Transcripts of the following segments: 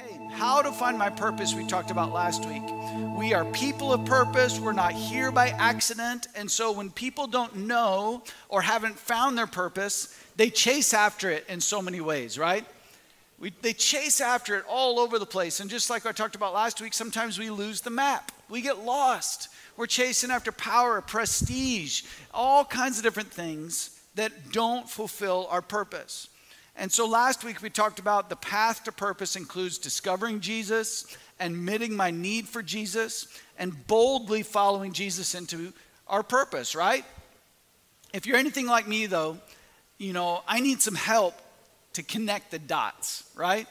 Hey, how to find my purpose, we talked about last week. We are people of purpose. We're not here by accident. And so when people don't know or haven't found their purpose, they chase after it in so many ways, right? We, they chase after it all over the place. And just like I talked about last week, sometimes we lose the map. We get lost. We're chasing after power, prestige, all kinds of different things that don't fulfill our purpose. And so last week we talked about the path to purpose includes discovering Jesus, admitting my need for Jesus, and boldly following Jesus into our purpose, right? If you're anything like me, though, you know, I need some help to connect the dots, right?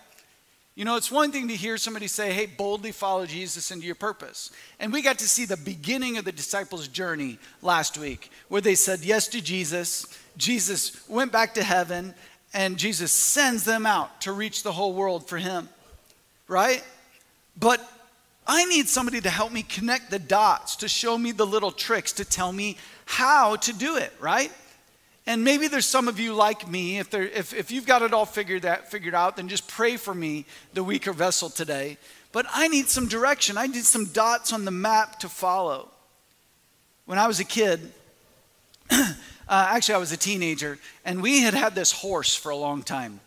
You know, it's one thing to hear somebody say, hey, boldly follow Jesus into your purpose. And we got to see the beginning of the disciples' journey last week, where they said yes to Jesus. Jesus went back to heaven, and Jesus sends them out to reach the whole world for him, right? But I need somebody to help me connect the dots, to show me the little tricks, to tell me how to do it, right? And maybe there's some of you like me. If, there, if, if you've got it all figured, that, figured out, then just pray for me, the weaker vessel today. But I need some direction. I need some dots on the map to follow. When I was a kid, Uh, actually, I was a teenager, and we had had this horse for a long time.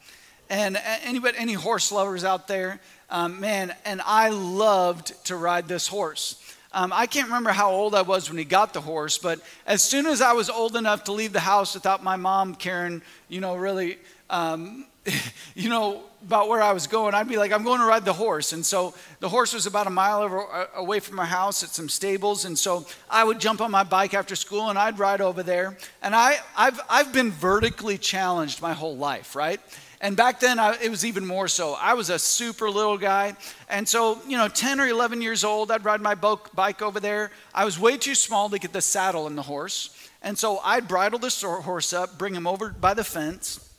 And anybody, any horse lovers out there? Um, man, and I loved to ride this horse. Um, I can't remember how old I was when he got the horse, but as soon as I was old enough to leave the house without my mom caring, you know, really um, you know, about where I was going, I'd be like, I'm going to ride the horse. And so the horse was about a mile over, uh, away from our house at some stables. And so I would jump on my bike after school and I'd ride over there. And I, I've, I've been vertically challenged my whole life, right? And back then, I, it was even more so. I was a super little guy. And so, you know, 10 or 11 years old, I'd ride my bike over there. I was way too small to get the saddle in the horse. And so I'd bridle the horse up, bring him over by the fence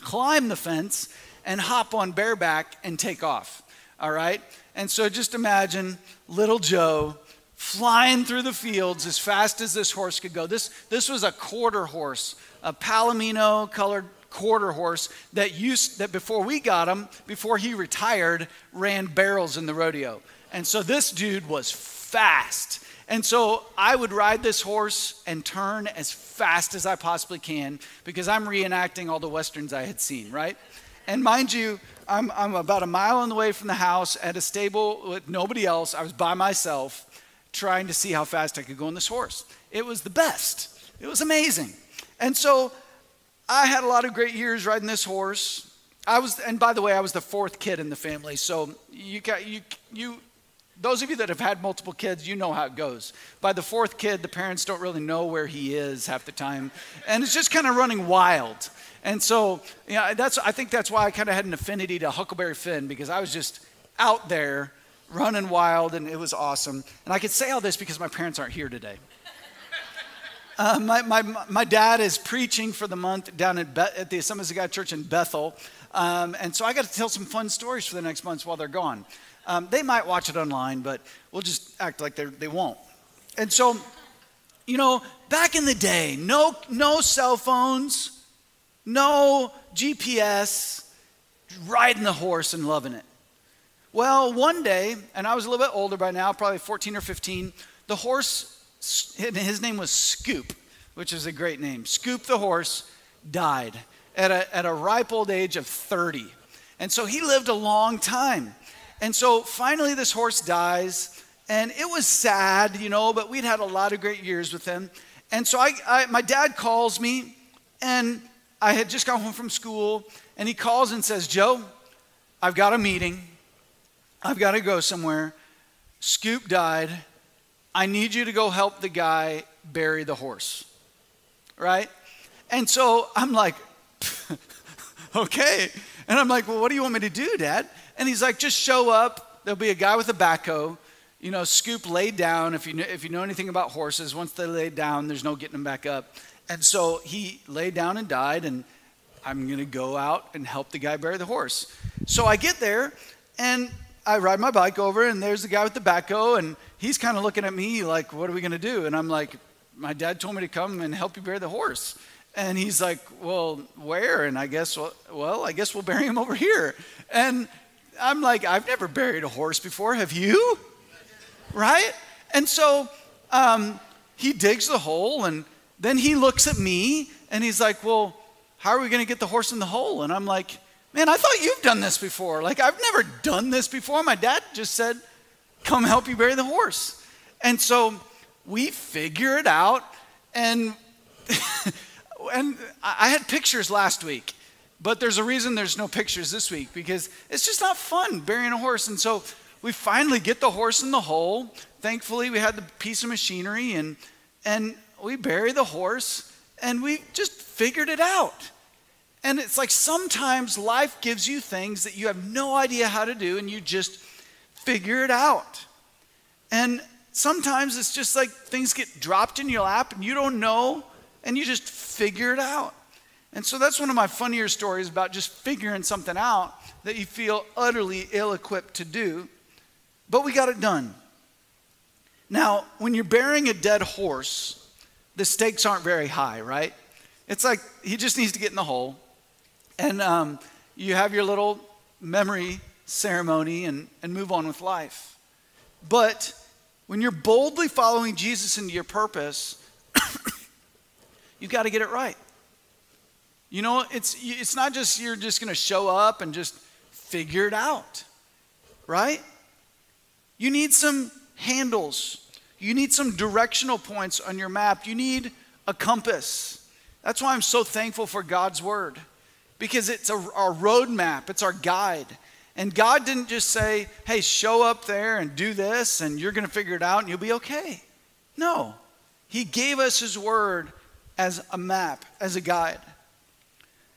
climb the fence and hop on bareback and take off. All right? And so just imagine little Joe flying through the fields as fast as this horse could go. This, this was a quarter horse, a Palomino colored quarter horse that used that before we got him, before he retired, ran barrels in the rodeo. And so this dude was fast. And so I would ride this horse and turn as fast as I possibly can because I'm reenacting all the westerns I had seen, right? And mind you, I'm, I'm about a mile on the way from the house at a stable with nobody else. I was by myself trying to see how fast I could go on this horse. It was the best, it was amazing. And so I had a lot of great years riding this horse. I was, and by the way, I was the fourth kid in the family. So you got, you, you, those of you that have had multiple kids, you know how it goes. By the fourth kid, the parents don't really know where he is half the time, and it's just kind of running wild. And so, yeah, that's I think that's why I kind of had an affinity to Huckleberry Finn because I was just out there running wild, and it was awesome. And I could say all this because my parents aren't here today. Uh, my, my, my dad is preaching for the month down at, Be- at the Assemblies of God Church in Bethel. Um, and so I got to tell some fun stories for the next months while they're gone. Um, they might watch it online, but we'll just act like they won't. And so, you know, back in the day, no, no cell phones, no GPS, riding the horse and loving it. Well, one day, and I was a little bit older by now, probably 14 or 15, the horse, his name was Scoop, which is a great name. Scoop the horse died at a, at a ripe old age of 30. And so he lived a long time. And so finally, this horse dies, and it was sad, you know, but we'd had a lot of great years with him. And so I, I, my dad calls me, and I had just got home from school, and he calls and says, Joe, I've got a meeting. I've got to go somewhere. Scoop died. I need you to go help the guy bury the horse. Right? And so I'm like, okay. And I'm like, well, what do you want me to do, Dad? And he's like, just show up. There'll be a guy with a backhoe. You know, Scoop laid down. If you, know, if you know anything about horses, once they lay down, there's no getting them back up. And so he laid down and died, and I'm going to go out and help the guy bury the horse. So I get there, and I ride my bike over, and there's the guy with the backhoe, and he's kind of looking at me like, what are we going to do? And I'm like, my dad told me to come and help you bury the horse. And he's like, well, where? And I guess, well, I guess we'll bury him over here. And I'm like, I've never buried a horse before. Have you? Right? And so um, he digs the hole and then he looks at me and he's like, Well, how are we going to get the horse in the hole? And I'm like, Man, I thought you've done this before. Like, I've never done this before. My dad just said, Come help you bury the horse. And so we figure it out. And, and I had pictures last week, but there's a reason there's no pictures this week because it's just not fun burying a horse. And so we finally get the horse in the hole. Thankfully, we had the piece of machinery and, and we bury the horse and we just figured it out. And it's like sometimes life gives you things that you have no idea how to do and you just figure it out. And sometimes it's just like things get dropped in your lap and you don't know and you just figure it out. And so that's one of my funnier stories about just figuring something out that you feel utterly ill equipped to do. But we got it done. Now, when you're burying a dead horse, the stakes aren't very high, right? It's like he just needs to get in the hole. And um, you have your little memory ceremony and, and move on with life. But when you're boldly following Jesus into your purpose, you've got to get it right. You know, it's, it's not just you're just going to show up and just figure it out, right? You need some handles. You need some directional points on your map. You need a compass. That's why I'm so thankful for God's word because it's a, our roadmap, it's our guide. And God didn't just say, hey, show up there and do this and you're going to figure it out and you'll be okay. No, He gave us His word as a map, as a guide.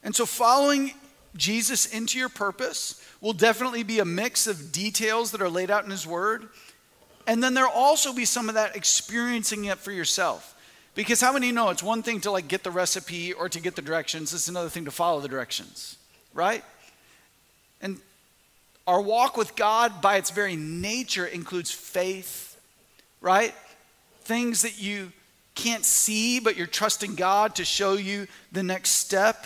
And so following Jesus into your purpose will definitely be a mix of details that are laid out in His word. And then there'll also be some of that experiencing it for yourself. Because how many know it's one thing to like get the recipe or to get the directions, it's another thing to follow the directions, right? And our walk with God, by its very nature, includes faith, right? Things that you can't see, but you're trusting God to show you the next step.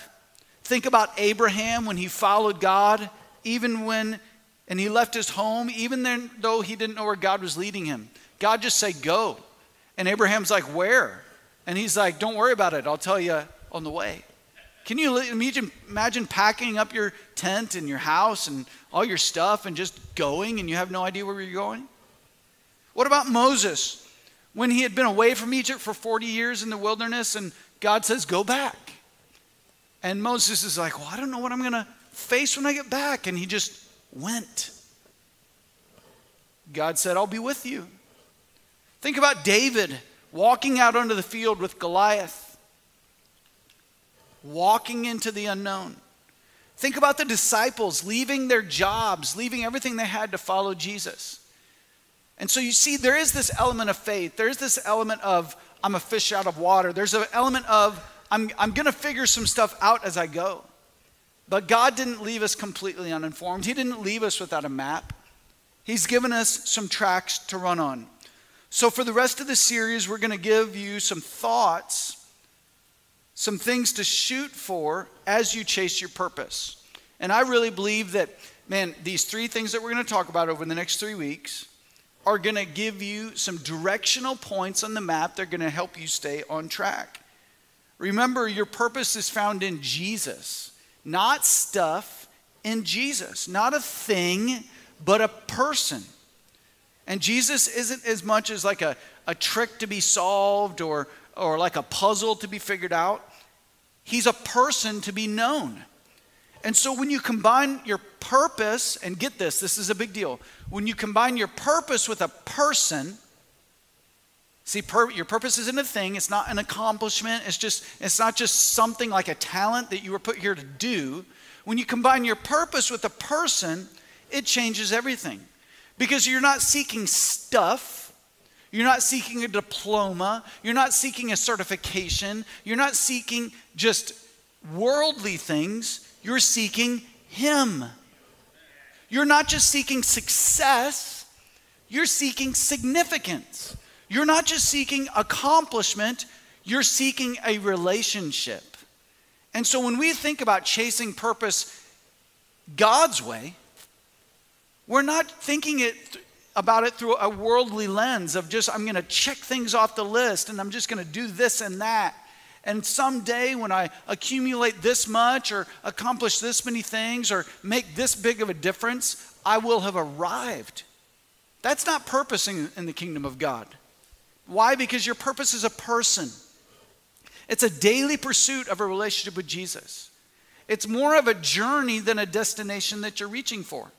Think about Abraham when he followed God, even when, and he left his home, even then, though he didn't know where God was leading him. God just said, Go. And Abraham's like, Where? And he's like, Don't worry about it. I'll tell you on the way. Can you imagine, imagine packing up your tent and your house and all your stuff and just going and you have no idea where you're going? What about Moses? When he had been away from Egypt for 40 years in the wilderness and God says, Go back. And Moses is like, Well, I don't know what I'm going to face when I get back. And he just went. God said, I'll be with you. Think about David walking out onto the field with Goliath walking into the unknown. Think about the disciples leaving their jobs, leaving everything they had to follow Jesus. And so you see, there is this element of faith. There's this element of, I'm a fish out of water. There's an element of, I'm, I'm going to figure some stuff out as I go. But God didn't leave us completely uninformed, He didn't leave us without a map. He's given us some tracks to run on. So, for the rest of the series, we're going to give you some thoughts some things to shoot for as you chase your purpose. And I really believe that, man, these three things that we're going to talk about over the next three weeks are going to give you some directional points on the map. They're going to help you stay on track. Remember, your purpose is found in Jesus, not stuff, in Jesus. Not a thing, but a person. And Jesus isn't as much as like a, a trick to be solved or, or like a puzzle to be figured out. He's a person to be known. And so when you combine your purpose, and get this, this is a big deal. When you combine your purpose with a person, see, your purpose isn't a thing, it's not an accomplishment, it's just, it's not just something like a talent that you were put here to do. When you combine your purpose with a person, it changes everything. Because you're not seeking stuff, you're not seeking a diploma. You're not seeking a certification. You're not seeking just worldly things. You're seeking Him. You're not just seeking success, you're seeking significance. You're not just seeking accomplishment, you're seeking a relationship. And so when we think about chasing purpose God's way, We're not thinking it about it through a worldly lens of just, I'm going to check things off the list and I'm just going to do this and that. And someday, when I accumulate this much or accomplish this many things or make this big of a difference, I will have arrived. That's not purposing in the kingdom of God. Why? Because your purpose is a person. It's a daily pursuit of a relationship with Jesus. It's more of a journey than a destination that you're reaching for.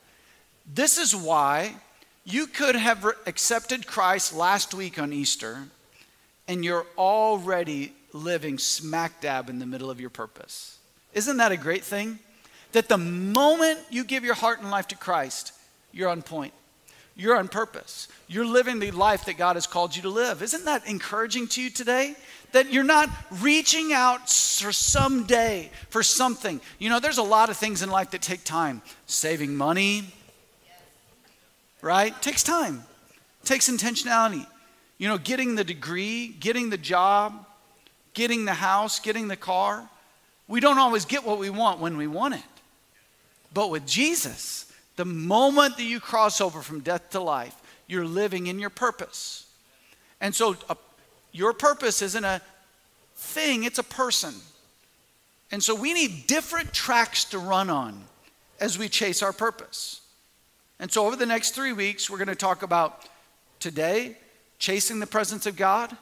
This is why you could have accepted Christ last week on Easter and you're already living smack dab in the middle of your purpose. Isn't that a great thing? That the moment you give your heart and life to Christ, you're on point. You're on purpose. You're living the life that God has called you to live. Isn't that encouraging to you today? That you're not reaching out for someday for something. You know, there's a lot of things in life that take time. Saving money, right? Takes time. Takes intentionality. You know, getting the degree, getting the job, getting the house, getting the car. We don't always get what we want when we want it. But with Jesus, the moment that you cross over from death to life, you're living in your purpose. And so your purpose isn't a thing, it's a person. And so we need different tracks to run on as we chase our purpose. And so over the next three weeks, we're going to talk about today, chasing the presence of God.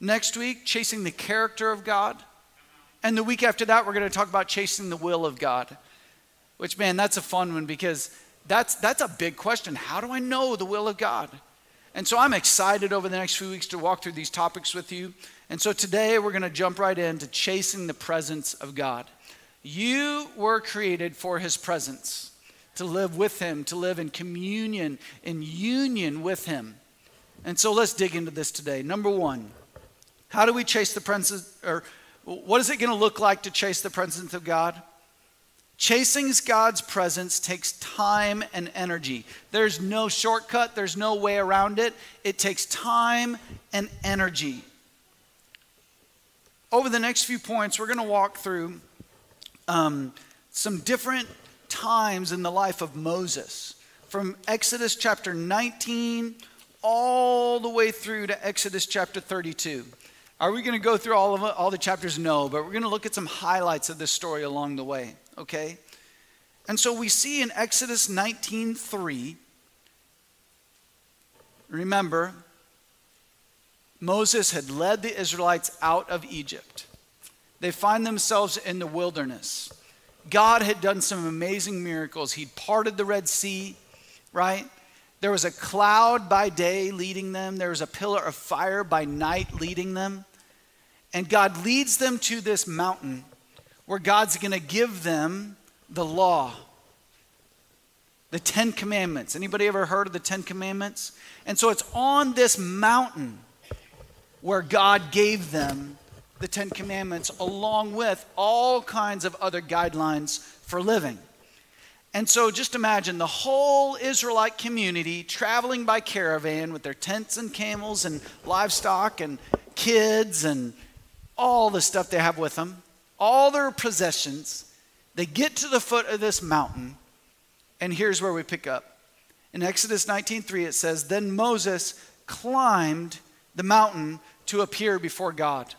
Next week, chasing the character of God. And the week after that, we're going to talk about chasing the will of God. Which, man, that's a fun one because that's, that's a big question. How do I know the will of God? And so I'm excited over the next few weeks to walk through these topics with you. And so today we're going to jump right into chasing the presence of God. You were created for his presence, to live with him, to live in communion, in union with him. And so let's dig into this today. Number one, how do we chase the presence, or what is it going to look like to chase the presence of God? Chasing God's presence takes time and energy. There's no shortcut, there's no way around it. It takes time and energy. Over the next few points, we're going to walk through um, some different times in the life of Moses, from Exodus chapter 19 all the way through to Exodus chapter 32. Are we going to go through all of all the chapters? No, but we're going to look at some highlights of this story along the way, okay? And so we see in Exodus 19:3 Remember Moses had led the Israelites out of Egypt. They find themselves in the wilderness. God had done some amazing miracles. He'd parted the Red Sea, right? There was a cloud by day leading them, there was a pillar of fire by night leading them. And God leads them to this mountain where God's going to give them the law. The 10 commandments. Anybody ever heard of the 10 commandments? And so it's on this mountain where God gave them the 10 commandments along with all kinds of other guidelines for living. And so just imagine the whole Israelite community traveling by caravan with their tents and camels and livestock and kids and all the stuff they have with them, all their possessions. They get to the foot of this mountain, and here's where we pick up. In Exodus 19:3 it says, "Then Moses climbed the mountain to appear before God."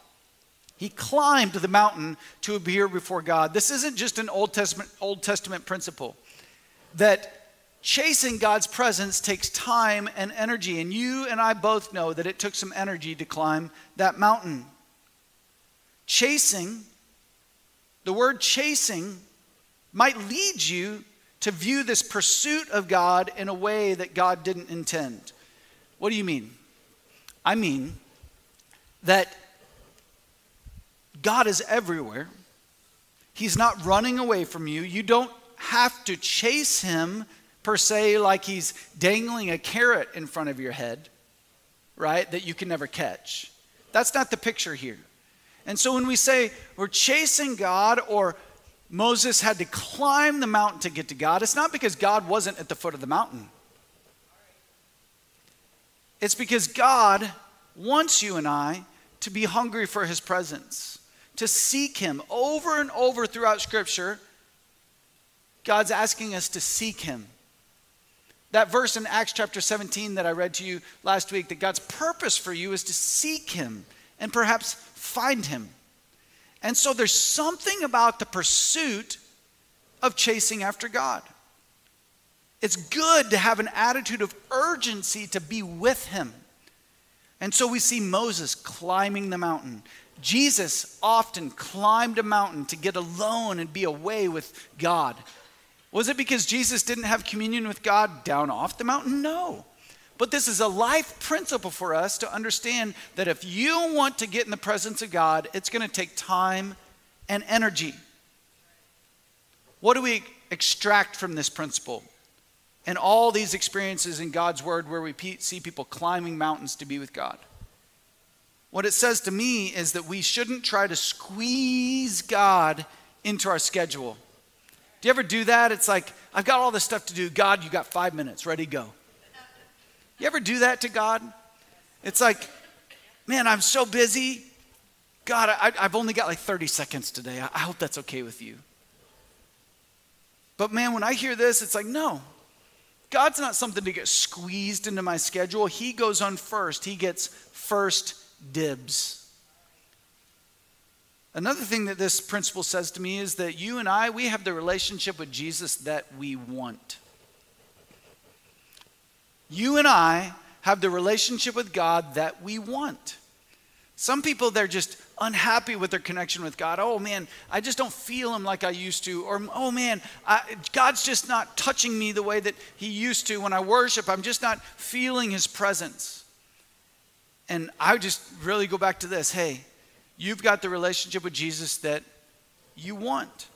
He climbed the mountain to appear before God. This isn't just an Old Testament, Old Testament principle that chasing God's presence takes time and energy. And you and I both know that it took some energy to climb that mountain. Chasing, the word chasing might lead you to view this pursuit of God in a way that God didn't intend. What do you mean? I mean that God is everywhere. He's not running away from you. You don't have to chase him per se like he's dangling a carrot in front of your head, right? That you can never catch. That's not the picture here. And so when we say we're chasing God or Moses had to climb the mountain to get to God, it's not because God wasn't at the foot of the mountain. It's because God wants you and I to be hungry for his presence, to seek him over and over throughout Scripture. God's asking us to seek Him. That verse in Acts chapter 17 that I read to you last week that God's purpose for you is to seek Him and perhaps find Him. And so there's something about the pursuit of chasing after God. It's good to have an attitude of urgency to be with Him. And so we see Moses climbing the mountain. Jesus often climbed a mountain to get alone and be away with God. Was it because Jesus didn't have communion with God down off the mountain? No. But this is a life principle for us to understand that if you want to get in the presence of God, it's going to take time and energy. What do we extract from this principle? And all these experiences in God's Word where we see people climbing mountains to be with God. What it says to me is that we shouldn't try to squeeze God into our schedule. Do you ever do that? It's like, I've got all this stuff to do. God, you got five minutes, ready, go. You ever do that to God? It's like, man, I'm so busy. God, I, have only got like 30 seconds today. I, I hope that's okay with you. But man, when I hear this, it's like, no, God's not something to get squeezed into my schedule. He goes on first, He gets first dibs. Another thing that this principle says to me is that you and I, we have the relationship with Jesus that we want. You and I have the relationship with God that we want. Some people, they're just unhappy with their connection with God. Oh man, I just don't feel Him like I used to. Or oh man, I, God's just not touching me the way that He used to when I worship. I'm just not feeling His presence. And I just really go back to this hey, you've got the relationship with Jesus that you want.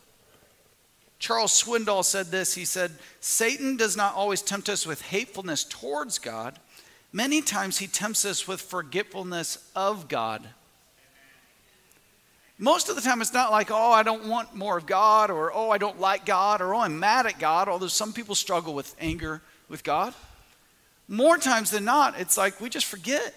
Charles Swindoll said this. He said, Satan does not always tempt us with hatefulness towards God. Many times he tempts us with forgetfulness of God. Most of the time, it's not like, oh, I don't want more of God, or oh, I don't like God, or oh, I'm mad at God, although some people struggle with anger with God. More times than not, it's like we just forget.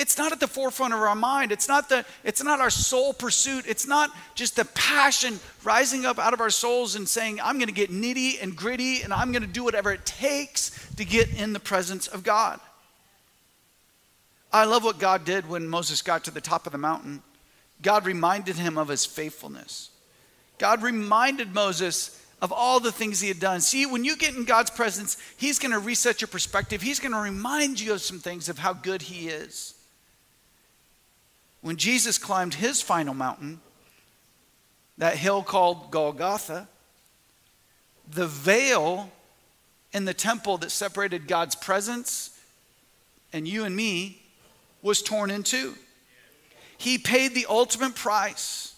It's not at the forefront of our mind. It's not, the, it's not our sole pursuit. It's not just the passion rising up out of our souls and saying, I'm going to get nitty and gritty and I'm going to do whatever it takes to get in the presence of God. I love what God did when Moses got to the top of the mountain. God reminded him of his faithfulness. God reminded Moses of all the things he had done. See, when you get in God's presence, he's going to reset your perspective. He's going to remind you of some things of how good he is. When Jesus climbed his final mountain, that hill called Golgotha, the veil in the temple that separated God's presence and you and me was torn in two. He paid the ultimate price.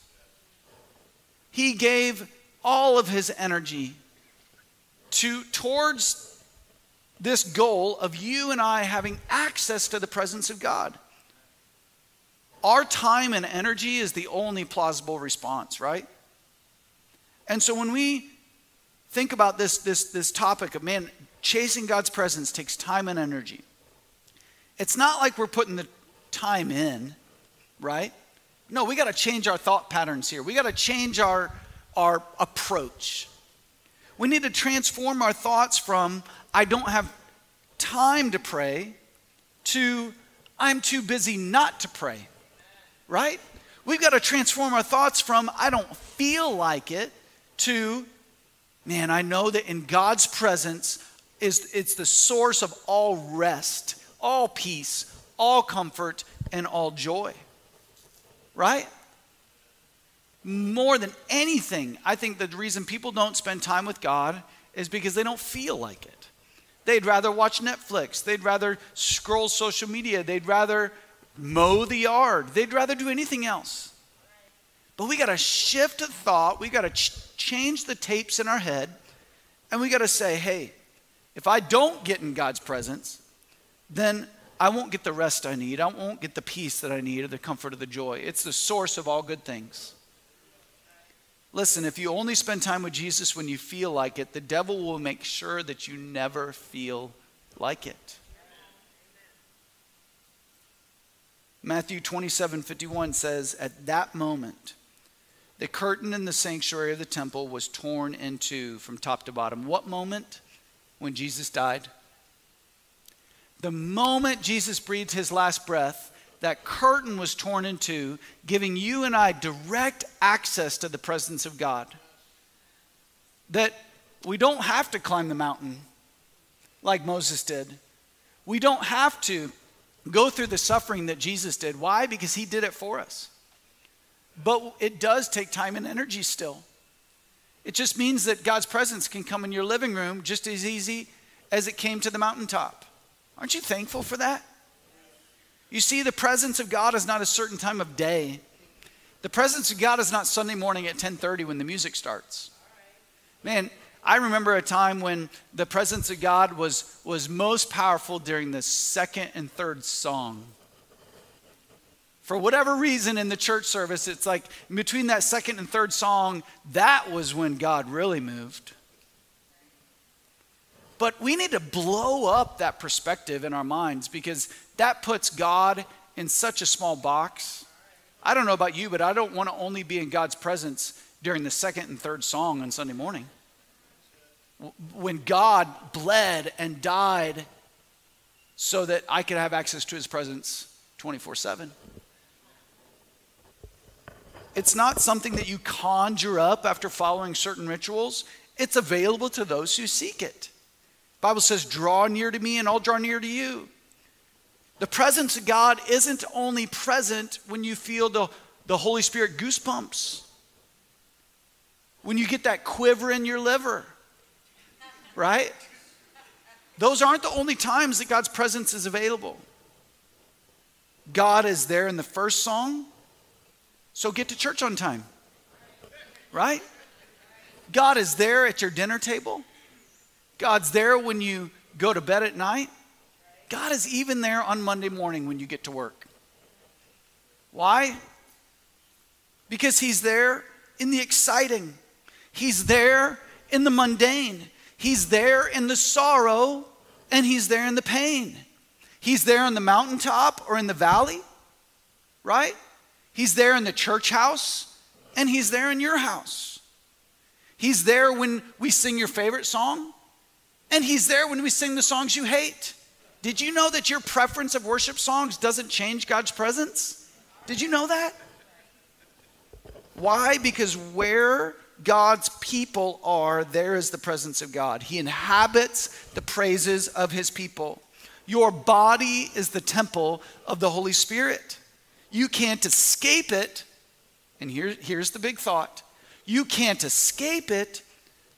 He gave all of his energy to towards this goal of you and I having access to the presence of God. Our time and energy is the only plausible response, right? And so when we think about this, this, this topic of, man, chasing God's presence takes time and energy. It's not like we're putting the time in, right? No, we got to change our thought patterns here. We got to change our, our approach. We need to transform our thoughts from, I don't have time to pray, to, I'm too busy not to pray right? We've got to transform our thoughts from, I don't feel like it, to, man, I know that in God's presence is it's the source of all rest, all peace, all comfort, and all joy. Right? More than anything, I think the reason people don't spend time with God is because they don't feel like it. They'd rather watch Netflix. They'd rather scroll social media. They'd rather mow the yard. They'd rather do anything else. But we got to shift the thought. We got to ch- change the tapes in our head. And we got to say, hey, if I don't get in God's presence, then I won't get the rest I need. I won't get the peace that I need or the comfort of the joy. It's the source of all good things. Listen, if you only spend time with Jesus when you feel like it, the devil will make sure that you never feel like it. Matthew 27 51 says, At that moment, the curtain in the sanctuary of the temple was torn in two from top to bottom. What moment? when Jesus died? The moment Jesus breathed his last breath, that curtain was torn in two, giving you and I direct access to the presence of God. That we don't have to climb the mountain like Moses did. We don't have to go through the suffering that Jesus did. Why? Because he did it for us. But it does take time and energy still. It just means that God's presence can come in your living room just as easy as it came to the mountaintop. Aren't you thankful for that? You see, the presence of God is not a certain time of day. The presence of God is not Sunday morning at 10:30 when the music starts. Man, I remember a time when the presence of God was, was most powerful during the second and third song. For whatever reason in the church service, it's like between that second and third song, that was when God really moved. But we need to blow up that perspective in our minds because that puts God in such a small box. I don't know about you, but I don't want to only be in God's presence during the second and third song on Sunday morning. When God bled and died so that I could have access to his presence 24 7. It's not something that you conjure up after following certain rituals. It's available to those who seek it. Bible says, draw near to me and I'll draw near to you. The presence of God isn't only present when you feel the, the Holy Spirit goosebumps, when you get that quiver in your liver, right? Those aren't the only times that God's presence is available. God is there in the first song, so get to church on time, right? God is there at your dinner table. God's there when you go to bed at night. God is even there on Monday morning when you get to work. Why? Because He's there in the exciting, He's there in the mundane, He's there in the sorrow, and He's there in the pain. He's there on the mountaintop or in the valley, right? He's there in the church house, and He's there in your house. He's there when we sing your favorite song, and He's there when we sing the songs you hate. Did you know that your preference of worship songs doesn't change God's presence? Did you know that? Why? Because where God's people are, there is the presence of God. He inhabits the praises of his people. Your body is the temple of the Holy Spirit. You can't escape it. And here, here's the big thought you can't escape it,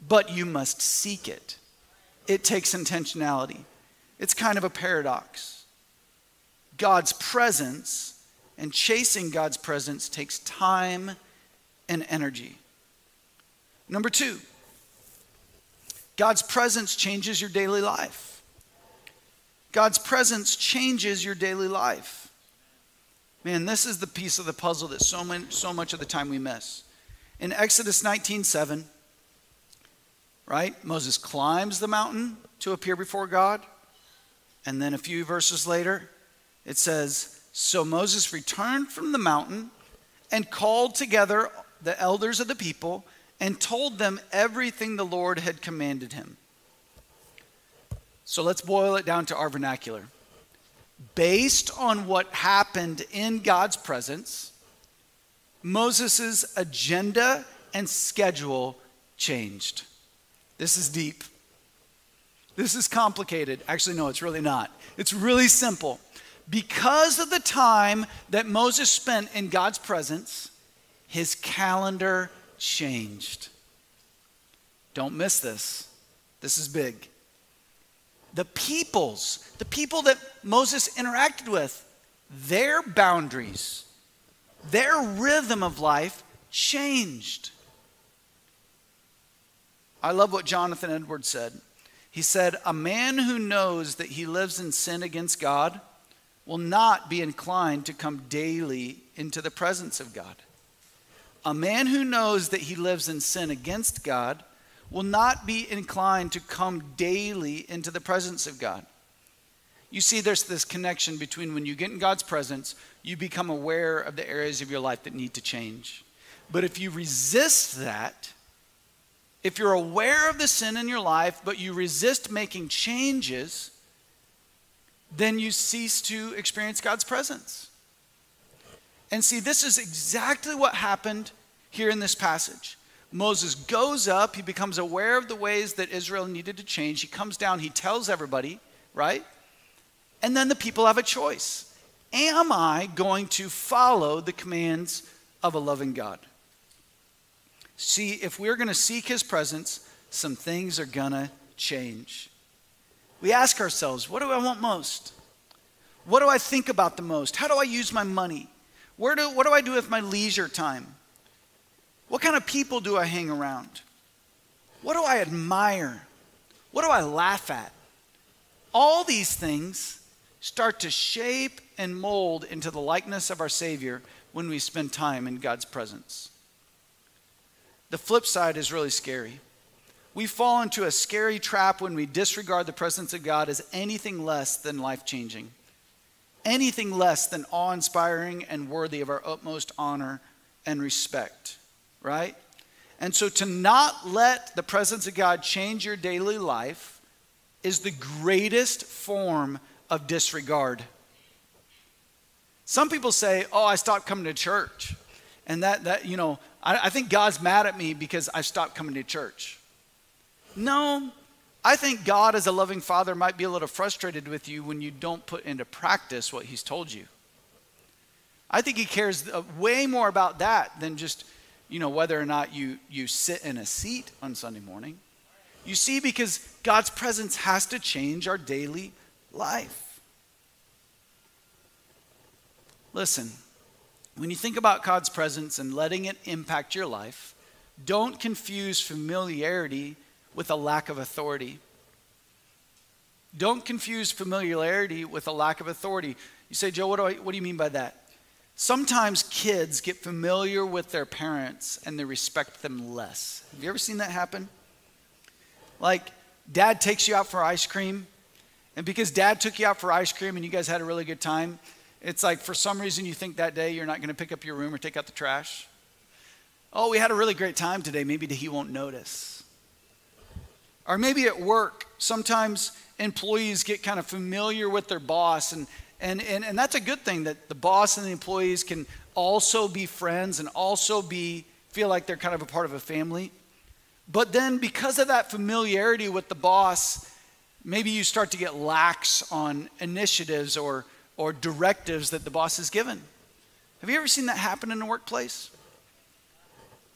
but you must seek it. It takes intentionality. It's kind of a paradox. God's presence and chasing God's presence takes time and energy. Number two, God's presence changes your daily life. God's presence changes your daily life. Man, this is the piece of the puzzle that so, many, so much of the time we miss. In Exodus 19 7, right, Moses climbs the mountain to appear before God. And then a few verses later, it says, So Moses returned from the mountain and called together the elders of the people and told them everything the Lord had commanded him. So let's boil it down to our vernacular. Based on what happened in God's presence, Moses' agenda and schedule changed. This is deep. This is complicated. Actually, no, it's really not. It's really simple. Because of the time that Moses spent in God's presence, his calendar changed. Don't miss this. This is big. The peoples, the people that Moses interacted with, their boundaries, their rhythm of life changed. I love what Jonathan Edwards said. He said, A man who knows that he lives in sin against God will not be inclined to come daily into the presence of God. A man who knows that he lives in sin against God will not be inclined to come daily into the presence of God. You see, there's this connection between when you get in God's presence, you become aware of the areas of your life that need to change. But if you resist that, if you're aware of the sin in your life, but you resist making changes, then you cease to experience God's presence. And see, this is exactly what happened here in this passage. Moses goes up, he becomes aware of the ways that Israel needed to change. He comes down, he tells everybody, right? And then the people have a choice. Am I going to follow the commands of a loving God? See, if we're going to seek his presence, some things are going to change. We ask ourselves, what do I want most? What do I think about the most? How do I use my money? Where do, what do I do with my leisure time? What kind of people do I hang around? What do I admire? What do I laugh at? All these things start to shape and mold into the likeness of our Savior when we spend time in God's presence. The flip side is really scary. We fall into a scary trap when we disregard the presence of God as anything less than life changing, anything less than awe inspiring and worthy of our utmost honor and respect, right? And so to not let the presence of God change your daily life is the greatest form of disregard. Some people say, Oh, I stopped coming to church. And that, that you know, I, I think God's mad at me because I stopped coming to church. No, I think God, as a loving father, might be a little frustrated with you when you don't put into practice what He's told you. I think He cares uh, way more about that than just, you know, whether or not you, you sit in a seat on Sunday morning. You see, because God's presence has to change our daily life. Listen, when you think about God's presence and letting it impact your life, don't confuse familiarity with a lack of authority. Don't confuse familiarity with a lack of authority. You say, Joe, what do, I, what do you mean by that? Sometimes kids get familiar with their parents and they respect them less. Have you ever seen that happen? Like, dad takes you out for ice cream, and because dad took you out for ice cream and you guys had a really good time, it's like for some reason you think that day you're not going to pick up your room or take out the trash. Oh, we had a really great time today. Maybe he won't notice. Or maybe at work, sometimes employees get kind of familiar with their boss, and, and, and, and that's a good thing that the boss and the employees can also be friends and also be feel like they're kind of a part of a family. But then because of that familiarity with the boss, maybe you start to get lax on initiatives or, or directives that the boss has given. Have you ever seen that happen in a workplace?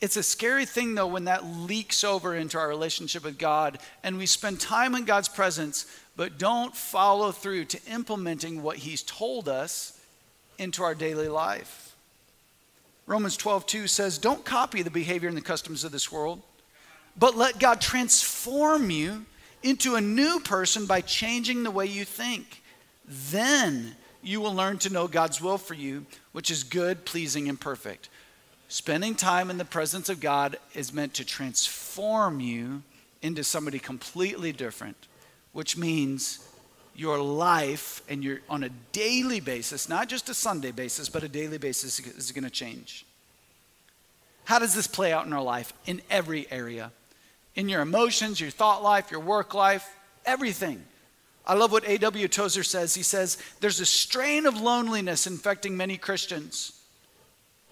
It's a scary thing, though, when that leaks over into our relationship with God and we spend time in God's presence, but don't follow through to implementing what He's told us into our daily life. Romans 12, 2 says, Don't copy the behavior and the customs of this world, but let God transform you into a new person by changing the way you think. Then you will learn to know God's will for you, which is good, pleasing, and perfect. Spending time in the presence of God is meant to transform you into somebody completely different, which means your life and your on a daily basis, not just a Sunday basis, but a daily basis is going to change. How does this play out in our life? In every area. In your emotions, your thought life, your work life, everything. I love what A.W. Tozer says. He says, There's a strain of loneliness infecting many Christians.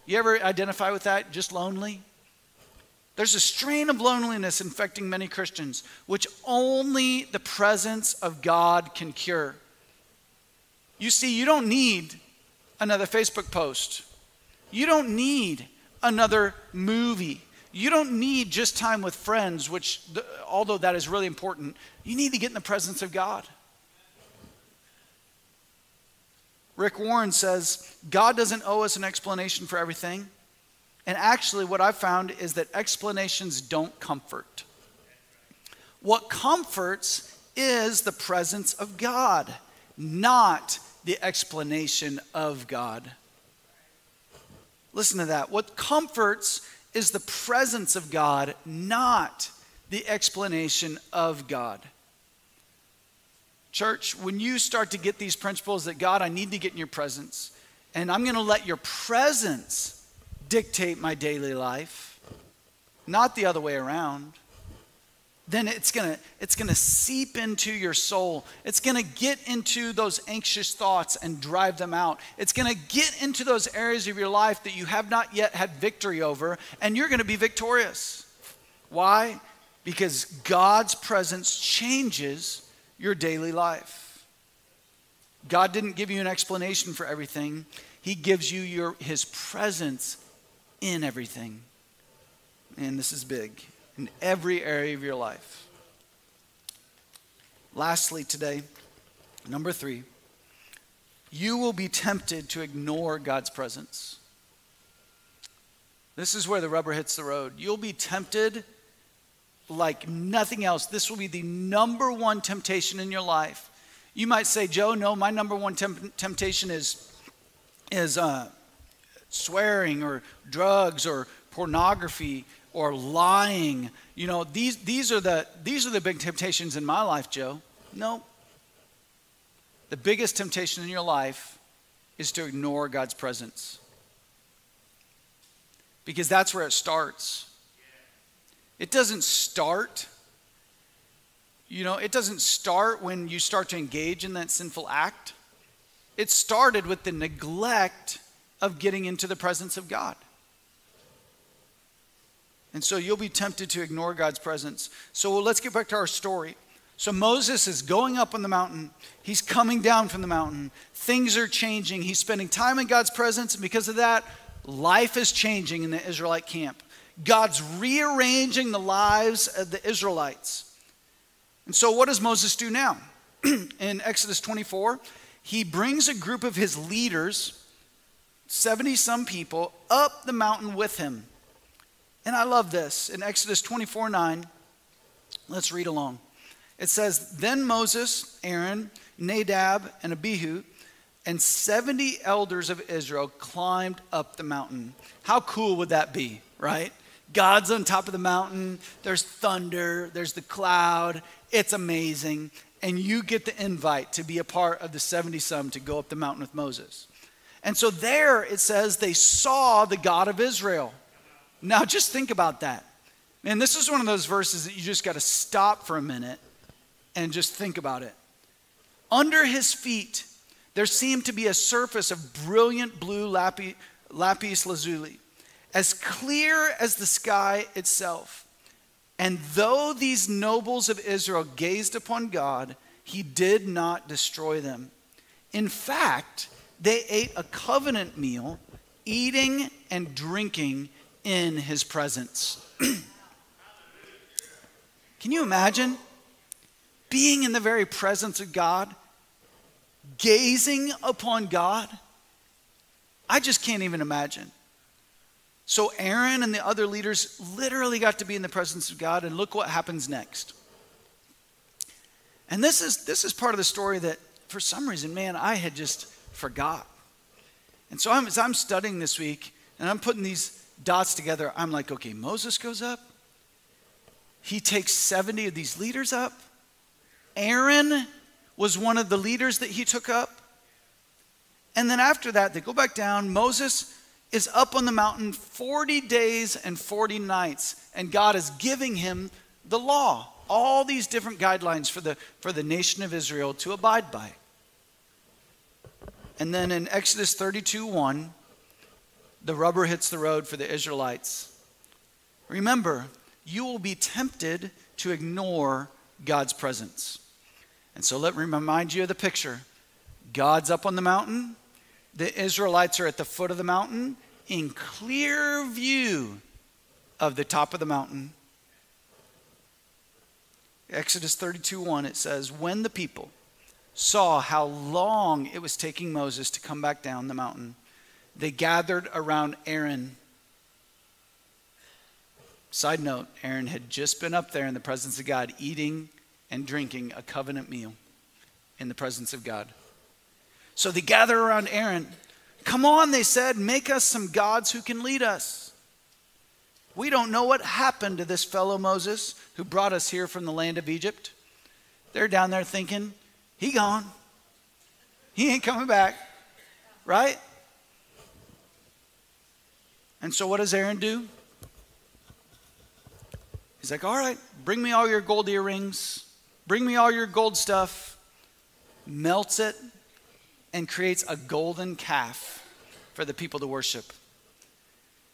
You ever identify with that? Just lonely? There's a strain of loneliness infecting many Christians, which only the presence of God can cure. You see, you don't need another Facebook post. You don't need another movie. You don't need just time with friends, which, although that is really important, you need to get in the presence of God. Rick Warren says God doesn't owe us an explanation for everything. And actually, what I've found is that explanations don't comfort. What comforts is the presence of God, not the explanation of God. Listen to that. What comforts is the presence of God, not the explanation of God. Church, when you start to get these principles that God, I need to get in your presence, and I'm going to let your presence dictate my daily life, not the other way around. then it's gonna it's gonna seep into your soul. It's gonna get into those anxious thoughts and drive them out. It's gonna get into those areas of your life that you have not yet had victory over and you're gonna be victorious. Why? Because god's presence changes your daily life god didn't give you an explanation for everything he gives you your his presence in everything and this is big in every area of your life. Lastly, today, number three, you will be tempted to ignore God's presence. This is where the rubber hits the road. You'll be tempted like nothing else. This will be the number one temptation in your life. You might say, Joe, no, my number one temp- temptation is, is uh, swearing or drugs or pornography or lying. You know, these, these, are the, these are the big temptations in my life, Joe. No. The biggest temptation in your life is to ignore God's presence. Because that's where it starts. It doesn't start, you know, it doesn't start when you start to engage in that sinful act. It started with the neglect of getting into the presence of God. And so you'll be tempted to ignore God's presence. So let's get back to our story. So Moses is going up on the mountain. He's coming down from the mountain. Things are changing. He's spending time in God's presence. And because of that, life is changing in the Israelite camp. God's rearranging the lives of the Israelites. And so, what does Moses do now? in Exodus 24, he brings a group of his leaders, 70 some people, up the mountain with him. And I love this. In Exodus 24 9, let's read along. It says, Then Moses, Aaron, Nadab, and Abihu, and 70 elders of Israel climbed up the mountain. How cool would that be, right? God's on top of the mountain, there's thunder, there's the cloud, it's amazing. And you get the invite to be a part of the 70 some to go up the mountain with Moses. And so there it says they saw the God of Israel. Now, just think about that. Man, this is one of those verses that you just got to stop for a minute and just think about it. Under his feet, there seemed to be a surface of brilliant blue lapis lazuli, as clear as the sky itself. And though these nobles of Israel gazed upon God, he did not destroy them. In fact, they ate a covenant meal, eating and drinking in his presence. Can you imagine being in the very presence of God, gazing upon God? I just can't even imagine. So, Aaron and the other leaders literally got to be in the presence of God, and look what happens next. And this is, this is part of the story that, for some reason, man, I had just forgot. And so, I'm, as I'm studying this week, and I'm putting these dots together, I'm like, okay, Moses goes up. He takes 70 of these leaders up. Aaron was one of the leaders that he took up. And then after that, they go back down. Moses is up on the mountain 40 days and 40 nights, and God is giving him the law, all these different guidelines for the, for the nation of Israel to abide by. And then in Exodus 32 1, the rubber hits the road for the Israelites. Remember, you will be tempted to ignore God's presence. And so let me remind you of the picture. God's up on the mountain, the Israelites are at the foot of the mountain in clear view of the top of the mountain. Exodus 32 1, it says, When the people saw how long it was taking Moses to come back down the mountain, they gathered around Aaron. Side note Aaron had just been up there in the presence of God eating and drinking a covenant meal in the presence of God. So they gather around Aaron. Come on, they said, make us some gods who can lead us. We don't know what happened to this fellow Moses who brought us here from the land of Egypt. They're down there thinking, he gone. He ain't coming back. Right? And so, what does Aaron do? He's like, All right, bring me all your gold earrings, bring me all your gold stuff, melts it, and creates a golden calf for the people to worship.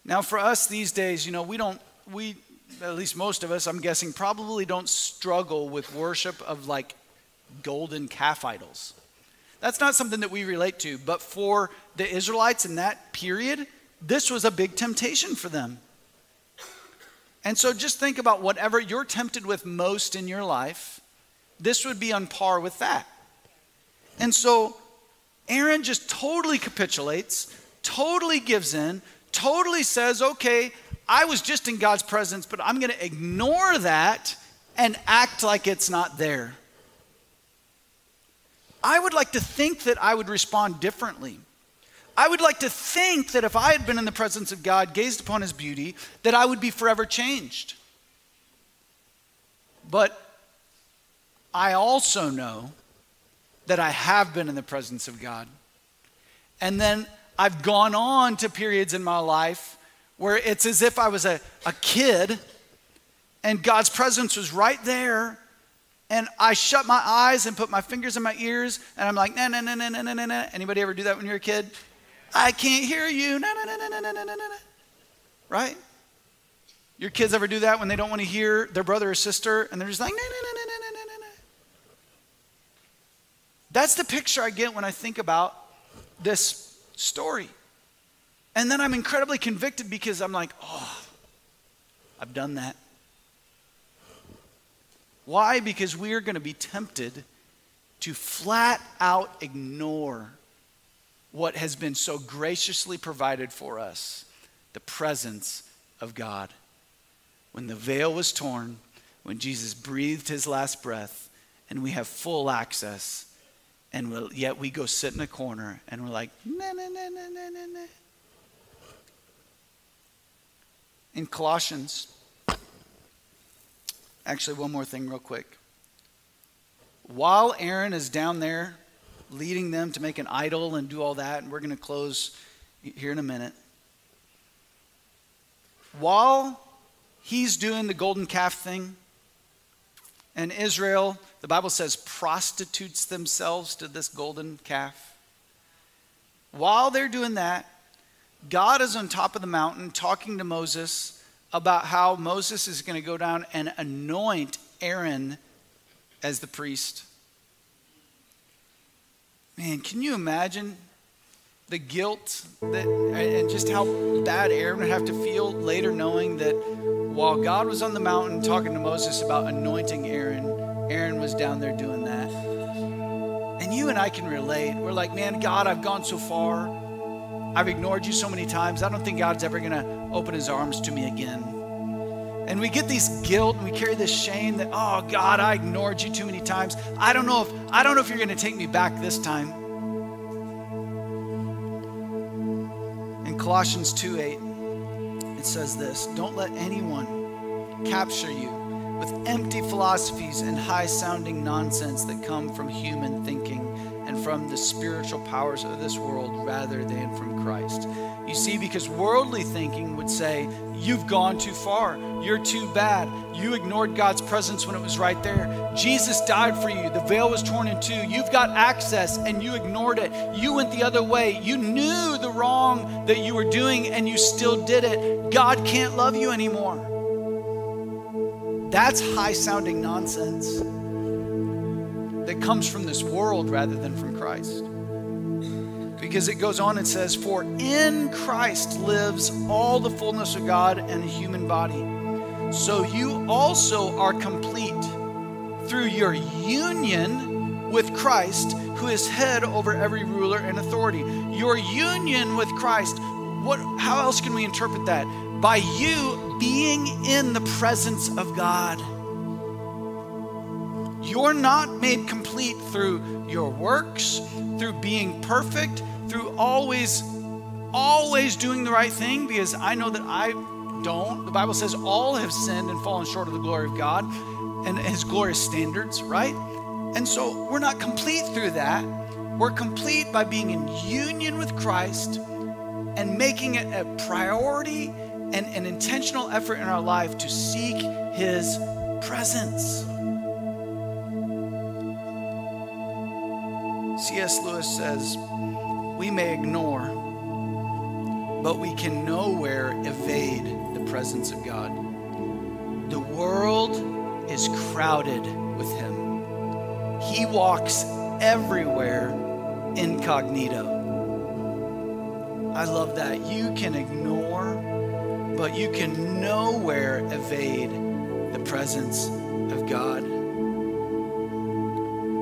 Now, for us these days, you know, we don't, we, at least most of us, I'm guessing, probably don't struggle with worship of like golden calf idols. That's not something that we relate to, but for the Israelites in that period, this was a big temptation for them. And so just think about whatever you're tempted with most in your life, this would be on par with that. And so Aaron just totally capitulates, totally gives in, totally says, okay, I was just in God's presence, but I'm going to ignore that and act like it's not there. I would like to think that I would respond differently. I would like to think that if I had been in the presence of God, gazed upon his beauty, that I would be forever changed. But I also know that I have been in the presence of God. And then I've gone on to periods in my life where it's as if I was a, a kid and God's presence was right there. And I shut my eyes and put my fingers in my ears and I'm like, nah, nah, nah, nah, nah, nah, nah. Anybody ever do that when you're a kid? I can't hear you. Na, na, na, na, na, na, na, na. Right? Your kids ever do that when they don't want to hear their brother or sister and they're just like, na, na, na, na, na, na, na, na. That's the picture I get when I think about this story. And then I'm incredibly convicted because I'm like, oh, I've done that. Why? Because we are going to be tempted to flat out ignore what has been so graciously provided for us the presence of God. When the veil was torn, when Jesus breathed his last breath, and we have full access, and we'll, yet we go sit in a corner and we're like, nah, nah, nah, nah, nah, nah, nah. In Colossians, actually, one more thing, real quick. While Aaron is down there leading them to make an idol and do all that. And we're going to close here in a minute. While he's doing the golden calf thing, and Israel, the Bible says, prostitutes themselves to this golden calf. While they're doing that, God is on top of the mountain talking to Moses about how Moses is going to go down and anoint Aaron as the priest. Man, can you imagine the guilt that and just how bad Aaron would have to feel later knowing that while God was on the mountain talking to Moses about anointing Aaron, was down there doing that. And you and I can relate. We're like, man, God, I've gone so far. I've ignored you so many times. I don't think God's ever going to open his arms to me again. And we get these guilt and we carry this shame that, oh God, I ignored you too many times. I don't know if I don't know if you're gonna take me back this time. In Colossians 2 8, it says this don't let anyone capture you with empty philosophies and high sounding nonsense that come from human thinking and from the spiritual powers of this world rather than from Christ. You see, because worldly thinking would say, You've gone too far. You're too bad. You ignored God's presence when it was right there. Jesus died for you. The veil was torn in two. You've got access and you ignored it. You went the other way. You knew the wrong that you were doing and you still did it. God can't love you anymore. That's high sounding nonsense that comes from this world rather than from Christ because it goes on and says, For in Christ lives all the fullness of God in a human body. So you also are complete through your union with Christ, who is head over every ruler and authority. Your union with Christ, what, how else can we interpret that? By you being in the presence of God. You're not made complete through your works, through being perfect, through always, always doing the right thing because I know that I don't. The Bible says all have sinned and fallen short of the glory of God and his glorious standards, right? And so we're not complete through that. We're complete by being in union with Christ and making it a priority and an intentional effort in our life to seek His presence. C.S. Lewis says, We may ignore, but we can nowhere evade the presence of God. The world is crowded with Him, He walks everywhere incognito. I love that. You can ignore, but you can nowhere evade the presence of God.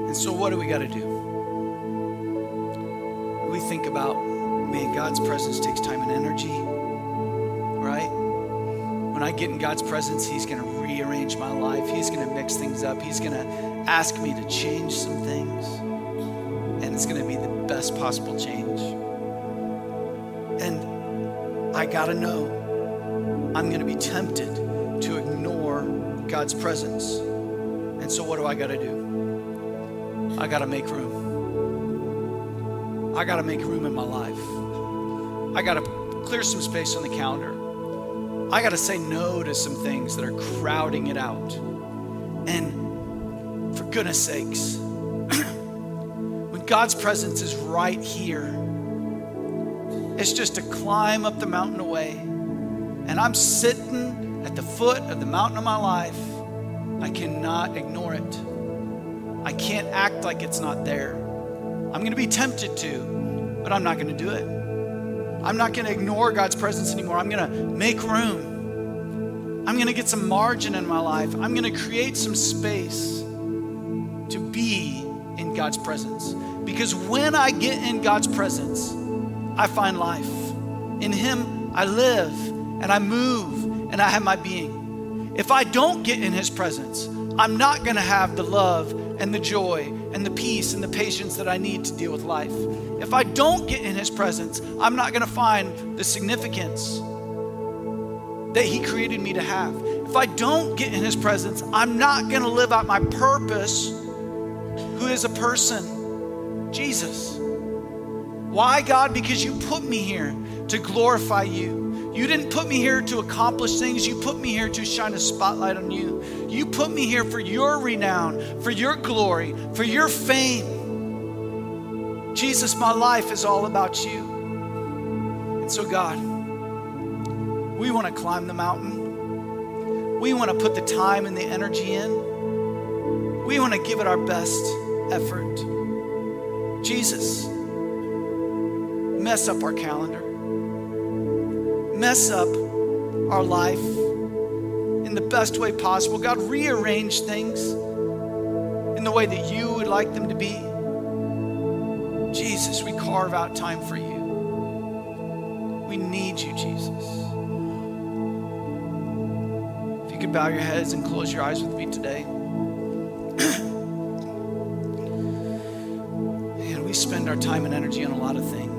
And so, what do we got to do? We think about, man, God's presence takes time and energy, right? When I get in God's presence, He's going to rearrange my life. He's going to mix things up. He's going to ask me to change some things. And it's going to be the best possible change. And I got to know I'm going to be tempted to ignore God's presence. And so, what do I got to do? I got to make room. I got to make room in my life. I got to clear some space on the calendar. I got to say no to some things that are crowding it out. And for goodness sakes, when God's presence is right here, it's just to climb up the mountain away. And I'm sitting at the foot of the mountain of my life. I cannot ignore it. I can't act like it's not there. I'm going to be tempted to, but I'm not going to do it. I'm not going to ignore God's presence anymore. I'm going to make room. I'm going to get some margin in my life. I'm going to create some space to be in God's presence. Because when I get in God's presence, I find life. In Him, I live and I move and I have my being. If I don't get in His presence, I'm not going to have the love and the joy and the peace and the patience that I need to deal with life. If I don't get in His presence, I'm not going to find the significance that He created me to have. If I don't get in His presence, I'm not going to live out my purpose, who is a person, Jesus. Why, God? Because you put me here to glorify you. You didn't put me here to accomplish things. You put me here to shine a spotlight on you. You put me here for your renown, for your glory, for your fame. Jesus, my life is all about you. And so, God, we want to climb the mountain. We want to put the time and the energy in. We want to give it our best effort. Jesus, mess up our calendar, mess up our life in the best way possible. God, rearrange things in the way that you would like them to be. Jesus, we carve out time for you. We need you, Jesus. If you could bow your heads and close your eyes with me today. and we spend our time and energy on a lot of things.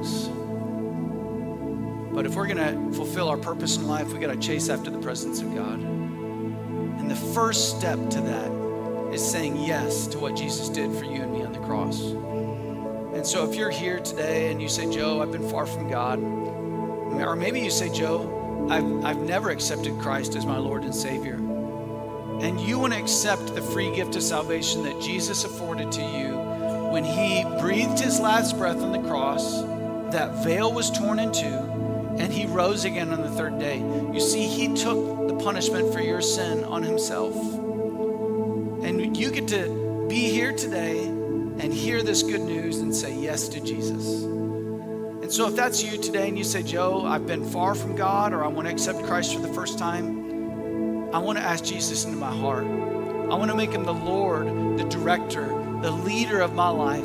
But if we're going to fulfill our purpose in life, we got to chase after the presence of God. And the first step to that is saying yes to what Jesus did for you and me on the cross. And so if you're here today and you say, Joe, I've been far from God, or maybe you say, Joe, I've, I've never accepted Christ as my Lord and Savior, and you want to accept the free gift of salvation that Jesus afforded to you when he breathed his last breath on the cross, that veil was torn in two, and he rose again on the third day. You see, he took the punishment for your sin on himself. And you get to be here today and hear this good news and say yes to Jesus. And so, if that's you today and you say, Joe, I've been far from God or I want to accept Christ for the first time, I want to ask Jesus into my heart. I want to make him the Lord, the director, the leader of my life.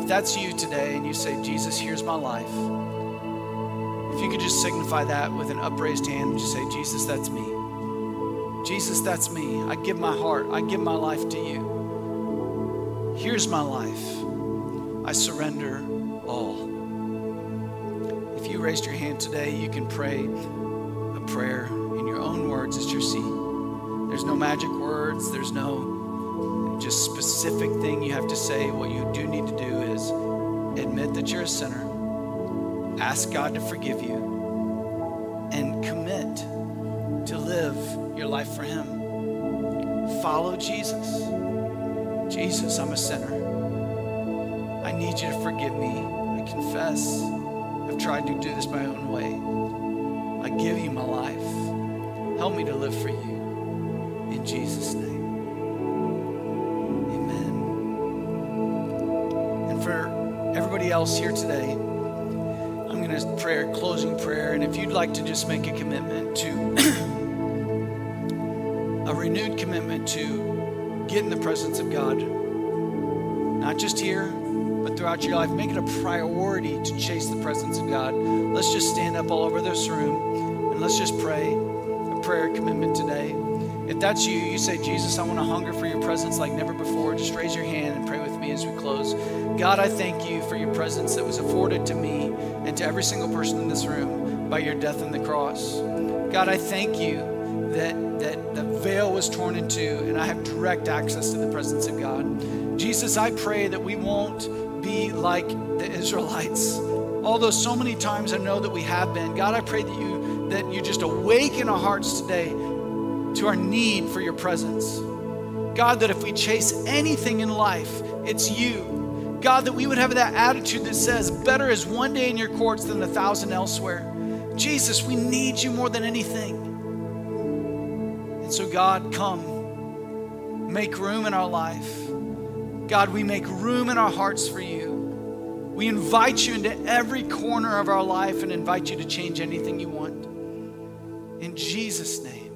If that's you today and you say, Jesus, here's my life, if you could just signify that with an upraised hand and just say, Jesus, that's me. Jesus, that's me. I give my heart, I give my life to you. Here's my life. I surrender all. If you raised your hand today, you can pray a prayer in your own words at your seat. There's no magic words, there's no just specific thing you have to say. What you do need to do is admit that you're a sinner, ask God to forgive you, and commit to live your life for Him. Follow Jesus. Jesus, I'm a sinner. I need you to forgive me. I confess I've tried to do this my own way. I give you my life. Help me to live for you. In Jesus' name. Amen. And for everybody else here today, going to pray a closing prayer. And if you'd like to just make a commitment to a renewed commitment to get in the presence of God, not just here, but throughout your life, make it a priority to chase the presence of God. Let's just stand up all over this room and let's just pray a prayer commitment today. If that's you, you say, Jesus, I want to hunger for your presence like never before. Just raise your hand and pray with me as we close. God, I thank you for your presence that was afforded to me and to every single person in this room by your death on the cross. God, I thank you that, that the veil was torn in two and I have direct access to the presence of God. Jesus, I pray that we won't be like the Israelites. Although so many times I know that we have been. God, I pray that you that you just awaken our hearts today to our need for your presence. God, that if we chase anything in life, it's you. God, that we would have that attitude that says, better is one day in your courts than a thousand elsewhere. Jesus, we need you more than anything. And so, God, come, make room in our life. God, we make room in our hearts for you. We invite you into every corner of our life and invite you to change anything you want. In Jesus' name.